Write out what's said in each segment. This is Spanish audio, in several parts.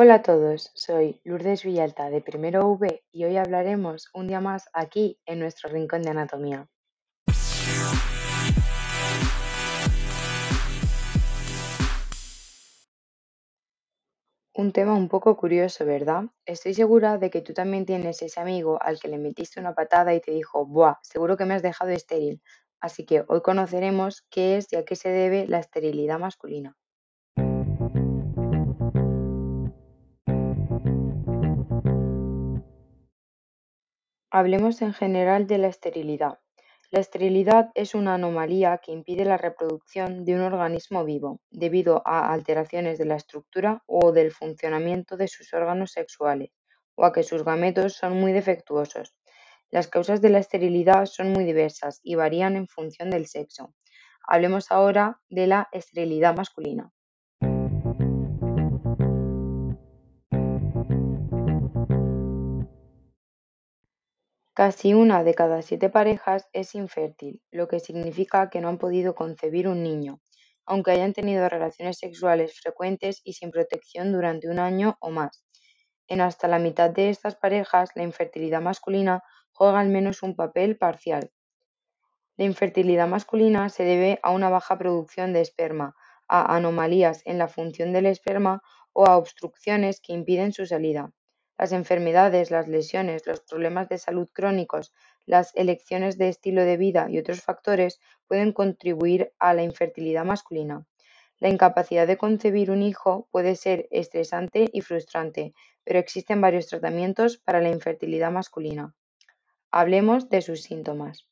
Hola a todos, soy Lourdes Villalta de Primero V y hoy hablaremos un día más aquí en nuestro rincón de anatomía. Un tema un poco curioso, ¿verdad? Estoy segura de que tú también tienes ese amigo al que le metiste una patada y te dijo, ¡buah! Seguro que me has dejado estéril. Así que hoy conoceremos qué es y a qué se debe la esterilidad masculina. Hablemos en general de la esterilidad. La esterilidad es una anomalía que impide la reproducción de un organismo vivo, debido a alteraciones de la estructura o del funcionamiento de sus órganos sexuales, o a que sus gametos son muy defectuosos. Las causas de la esterilidad son muy diversas y varían en función del sexo. Hablemos ahora de la esterilidad masculina. Casi una de cada siete parejas es infértil, lo que significa que no han podido concebir un niño, aunque hayan tenido relaciones sexuales frecuentes y sin protección durante un año o más. En hasta la mitad de estas parejas, la infertilidad masculina juega al menos un papel parcial. La infertilidad masculina se debe a una baja producción de esperma, a anomalías en la función del esperma o a obstrucciones que impiden su salida. Las enfermedades, las lesiones, los problemas de salud crónicos, las elecciones de estilo de vida y otros factores pueden contribuir a la infertilidad masculina. La incapacidad de concebir un hijo puede ser estresante y frustrante, pero existen varios tratamientos para la infertilidad masculina. Hablemos de sus síntomas.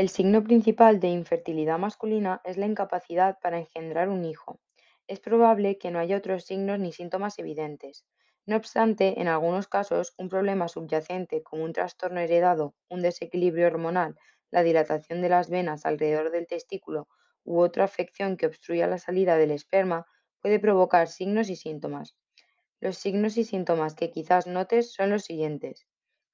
El signo principal de infertilidad masculina es la incapacidad para engendrar un hijo. Es probable que no haya otros signos ni síntomas evidentes. No obstante, en algunos casos, un problema subyacente como un trastorno heredado, un desequilibrio hormonal, la dilatación de las venas alrededor del testículo u otra afección que obstruya la salida del esperma puede provocar signos y síntomas. Los signos y síntomas que quizás notes son los siguientes.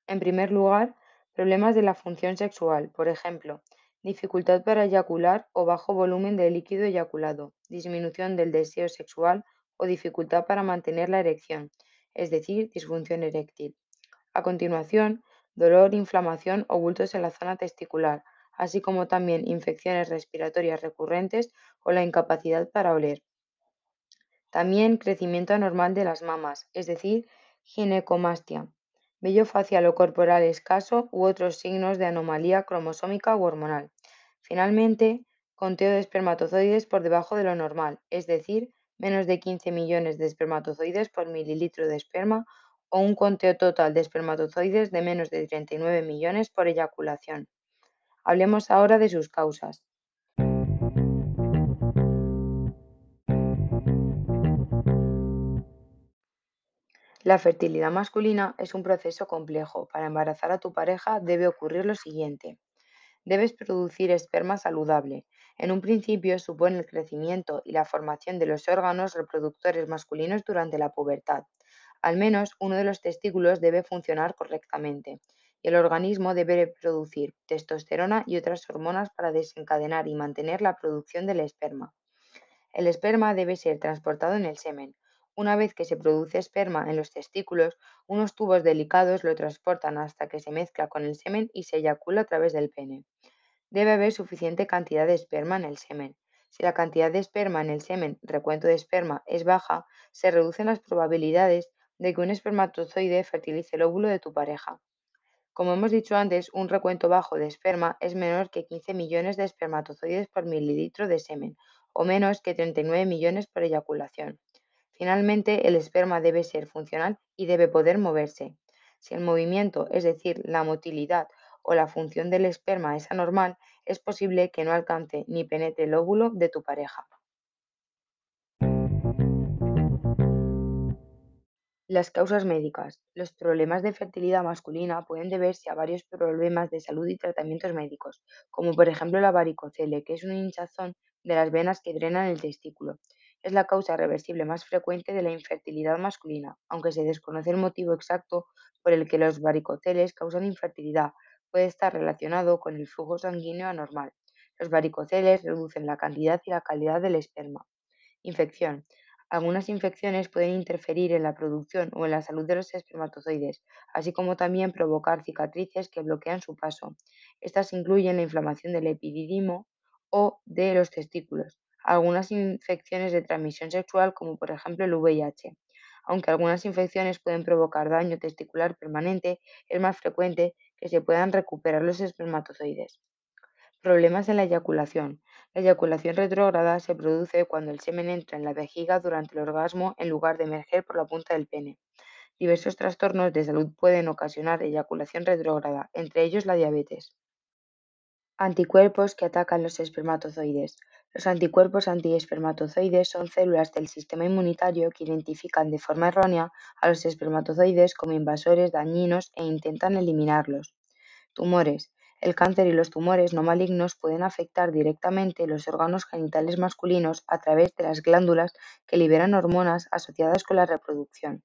En primer lugar, Problemas de la función sexual, por ejemplo, dificultad para eyacular o bajo volumen de líquido eyaculado, disminución del deseo sexual o dificultad para mantener la erección, es decir, disfunción eréctil. A continuación, dolor, inflamación o bultos en la zona testicular, así como también infecciones respiratorias recurrentes o la incapacidad para oler. También crecimiento anormal de las mamas, es decir, ginecomastia, vello facial o corporal escaso u otros signos de anomalía cromosómica u hormonal. Finalmente, conteo de espermatozoides por debajo de lo normal, es decir, menos de 15 millones de espermatozoides por mililitro de esperma o un conteo total de espermatozoides de menos de 39 millones por eyaculación. Hablemos ahora de sus causas. La fertilidad masculina es un proceso complejo. Para embarazar a tu pareja debe ocurrir lo siguiente. Debes producir esperma saludable. En un principio supone el crecimiento y la formación de los órganos reproductores masculinos durante la pubertad. Al menos uno de los testículos debe funcionar correctamente y el organismo debe producir testosterona y otras hormonas para desencadenar y mantener la producción del esperma. El esperma debe ser transportado en el semen, una vez que se produce esperma en los testículos, unos tubos delicados lo transportan hasta que se mezcla con el semen y se eyacula a través del pene. Debe haber suficiente cantidad de esperma en el semen. Si la cantidad de esperma en el semen, recuento de esperma, es baja, se reducen las probabilidades de que un espermatozoide fertilice el óvulo de tu pareja. Como hemos dicho antes, un recuento bajo de esperma es menor que 15 millones de espermatozoides por mililitro de semen o menos que 39 millones por eyaculación. Finalmente, el esperma debe ser funcional y debe poder moverse. Si el movimiento, es decir, la motilidad o la función del esperma es anormal, es posible que no alcance ni penetre el óvulo de tu pareja. Las causas médicas. Los problemas de fertilidad masculina pueden deberse a varios problemas de salud y tratamientos médicos, como por ejemplo la varicocele, que es una hinchazón de las venas que drenan el testículo. Es la causa reversible más frecuente de la infertilidad masculina, aunque se desconoce el motivo exacto por el que los varicoceles causan infertilidad. Puede estar relacionado con el flujo sanguíneo anormal. Los varicoceles reducen la cantidad y la calidad del esperma. Infección. Algunas infecciones pueden interferir en la producción o en la salud de los espermatozoides, así como también provocar cicatrices que bloquean su paso. Estas incluyen la inflamación del epididimo o de los testículos, algunas infecciones de transmisión sexual como por ejemplo el VIH. Aunque algunas infecciones pueden provocar daño testicular permanente, es más frecuente que se puedan recuperar los espermatozoides. Problemas en la eyaculación. La eyaculación retrógrada se produce cuando el semen entra en la vejiga durante el orgasmo en lugar de emerger por la punta del pene. Diversos trastornos de salud pueden ocasionar eyaculación retrógrada, entre ellos la diabetes. Anticuerpos que atacan los espermatozoides. Los anticuerpos antiespermatozoides son células del sistema inmunitario que identifican de forma errónea a los espermatozoides como invasores dañinos e intentan eliminarlos. Tumores. El cáncer y los tumores no malignos pueden afectar directamente los órganos genitales masculinos a través de las glándulas que liberan hormonas asociadas con la reproducción,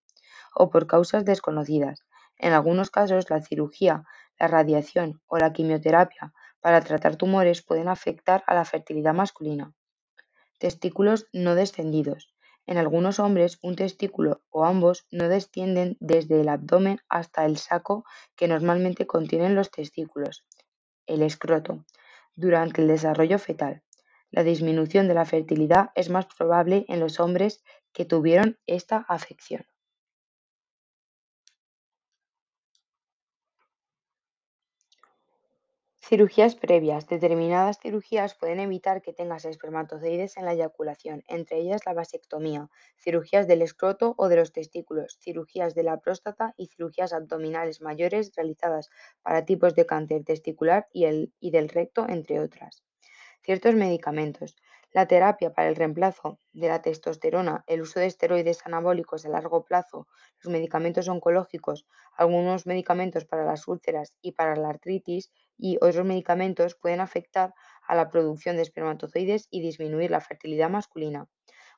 o por causas desconocidas. En algunos casos, la cirugía, la radiación o la quimioterapia para tratar tumores pueden afectar a la fertilidad masculina. Testículos no descendidos. En algunos hombres, un testículo o ambos no descienden desde el abdomen hasta el saco que normalmente contienen los testículos el escroto, durante el desarrollo fetal. La disminución de la fertilidad es más probable en los hombres que tuvieron esta afección. Cirugías previas. Determinadas cirugías pueden evitar que tengas espermatozoides en la eyaculación, entre ellas la vasectomía, cirugías del escroto o de los testículos, cirugías de la próstata y cirugías abdominales mayores realizadas para tipos de cáncer testicular y, y del recto, entre otras. Ciertos medicamentos. La terapia para el reemplazo de la testosterona, el uso de esteroides anabólicos a largo plazo, los medicamentos oncológicos, algunos medicamentos para las úlceras y para la artritis y otros medicamentos pueden afectar a la producción de espermatozoides y disminuir la fertilidad masculina.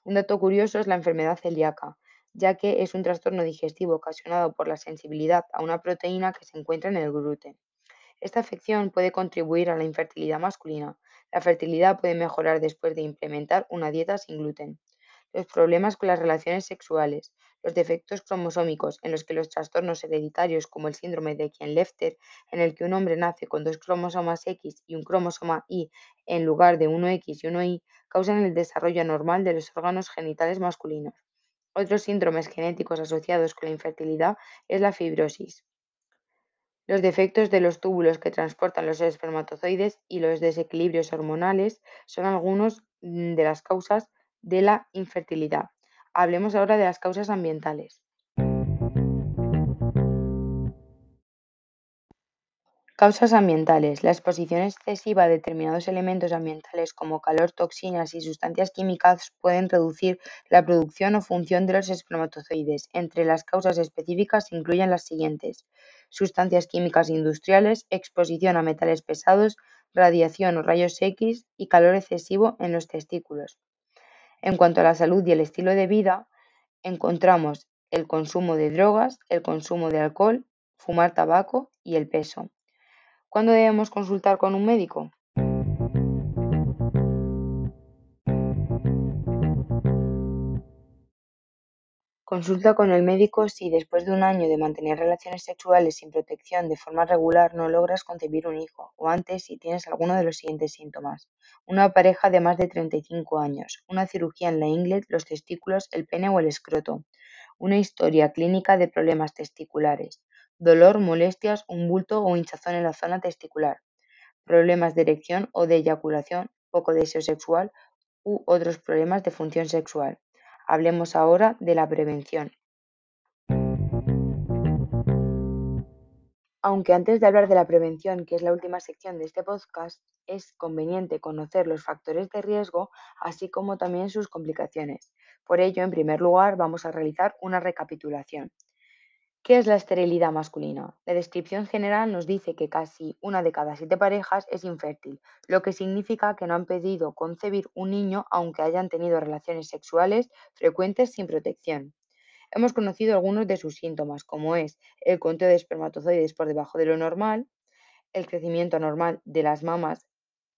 Un dato curioso es la enfermedad celíaca, ya que es un trastorno digestivo ocasionado por la sensibilidad a una proteína que se encuentra en el gluten. Esta afección puede contribuir a la infertilidad masculina. La fertilidad puede mejorar después de implementar una dieta sin gluten. Los problemas con las relaciones sexuales, los defectos cromosómicos en los que los trastornos hereditarios como el síndrome de Kien-Lefter, en el que un hombre nace con dos cromosomas X y un cromosoma Y en lugar de uno X y uno Y, causan el desarrollo anormal de los órganos genitales masculinos. Otros síndromes genéticos asociados con la infertilidad es la fibrosis. Los defectos de los túbulos que transportan los espermatozoides y los desequilibrios hormonales son algunas mm, de las causas de la infertilidad. Hablemos ahora de las causas ambientales. Causas ambientales. La exposición excesiva a determinados elementos ambientales como calor, toxinas y sustancias químicas pueden reducir la producción o función de los espermatozoides. Entre las causas específicas se incluyen las siguientes sustancias químicas industriales, exposición a metales pesados, radiación o rayos X y calor excesivo en los testículos. En cuanto a la salud y el estilo de vida, encontramos el consumo de drogas, el consumo de alcohol, fumar tabaco y el peso. ¿Cuándo debemos consultar con un médico? Consulta con el médico si después de un año de mantener relaciones sexuales sin protección de forma regular no logras concebir un hijo, o antes si tienes alguno de los siguientes síntomas. Una pareja de más de 35 años, una cirugía en la ingle, los testículos, el pene o el escroto, una historia clínica de problemas testiculares, dolor, molestias, un bulto o hinchazón en la zona testicular, problemas de erección o de eyaculación, poco deseo sexual u otros problemas de función sexual. Hablemos ahora de la prevención. Aunque antes de hablar de la prevención, que es la última sección de este podcast, es conveniente conocer los factores de riesgo, así como también sus complicaciones. Por ello, en primer lugar, vamos a realizar una recapitulación. ¿Qué es la esterilidad masculina? La descripción general nos dice que casi una de cada siete parejas es infértil, lo que significa que no han pedido concebir un niño aunque hayan tenido relaciones sexuales frecuentes sin protección. Hemos conocido algunos de sus síntomas, como es el conteo de espermatozoides por debajo de lo normal, el crecimiento anormal de las mamas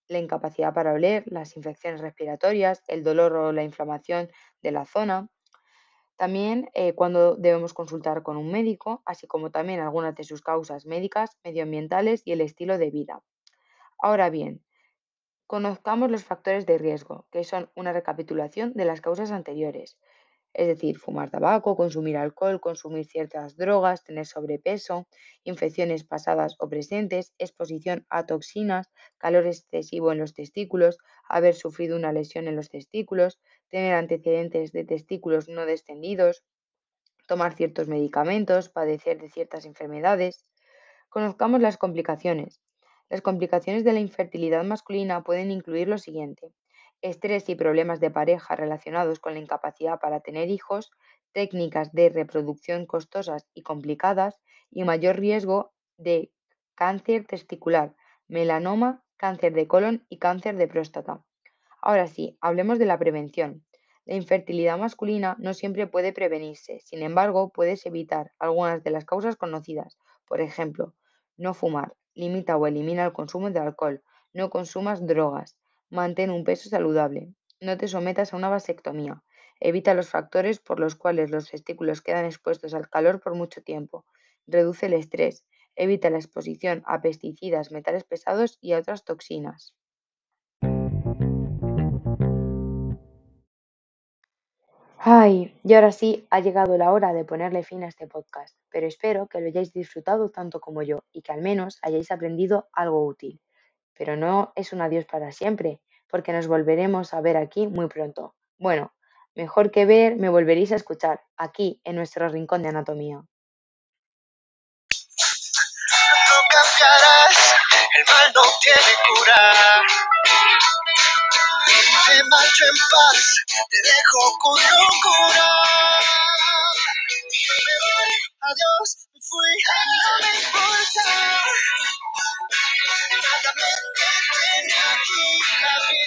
la incapacidad para oler, las infecciones respiratorias, el dolor o la inflamación de la zona. También eh, cuando debemos consultar con un médico, así como también algunas de sus causas médicas, medioambientales y el estilo de vida. Ahora bien, conozcamos los factores de riesgo, que son una recapitulación de las causas anteriores es decir, fumar tabaco, consumir alcohol, consumir ciertas drogas, tener sobrepeso, infecciones pasadas o presentes, exposición a toxinas, calor excesivo en los testículos, haber sufrido una lesión en los testículos, tener antecedentes de testículos no descendidos, tomar ciertos medicamentos, padecer de ciertas enfermedades. Conozcamos las complicaciones. Las complicaciones de la infertilidad masculina pueden incluir lo siguiente estrés y problemas de pareja relacionados con la incapacidad para tener hijos, técnicas de reproducción costosas y complicadas y mayor riesgo de cáncer testicular, melanoma, cáncer de colon y cáncer de próstata. Ahora sí, hablemos de la prevención. La infertilidad masculina no siempre puede prevenirse, sin embargo, puedes evitar algunas de las causas conocidas. Por ejemplo, no fumar, limita o elimina el consumo de alcohol, no consumas drogas, Mantén un peso saludable. No te sometas a una vasectomía. Evita los factores por los cuales los testículos quedan expuestos al calor por mucho tiempo. Reduce el estrés. Evita la exposición a pesticidas, metales pesados y a otras toxinas. Ay, y ahora sí, ha llegado la hora de ponerle fin a este podcast, pero espero que lo hayáis disfrutado tanto como yo y que al menos hayáis aprendido algo útil pero no es un adiós para siempre, porque nos volveremos a ver aquí muy pronto. Bueno, mejor que ver, me volveréis a escuchar aquí en nuestro rincón de anatomía. No cambiarás, el mal no me marcho en paz, te dejo con locura. Me voy, adiós, me fui, no me importa. Nada me detiene aquí, la vida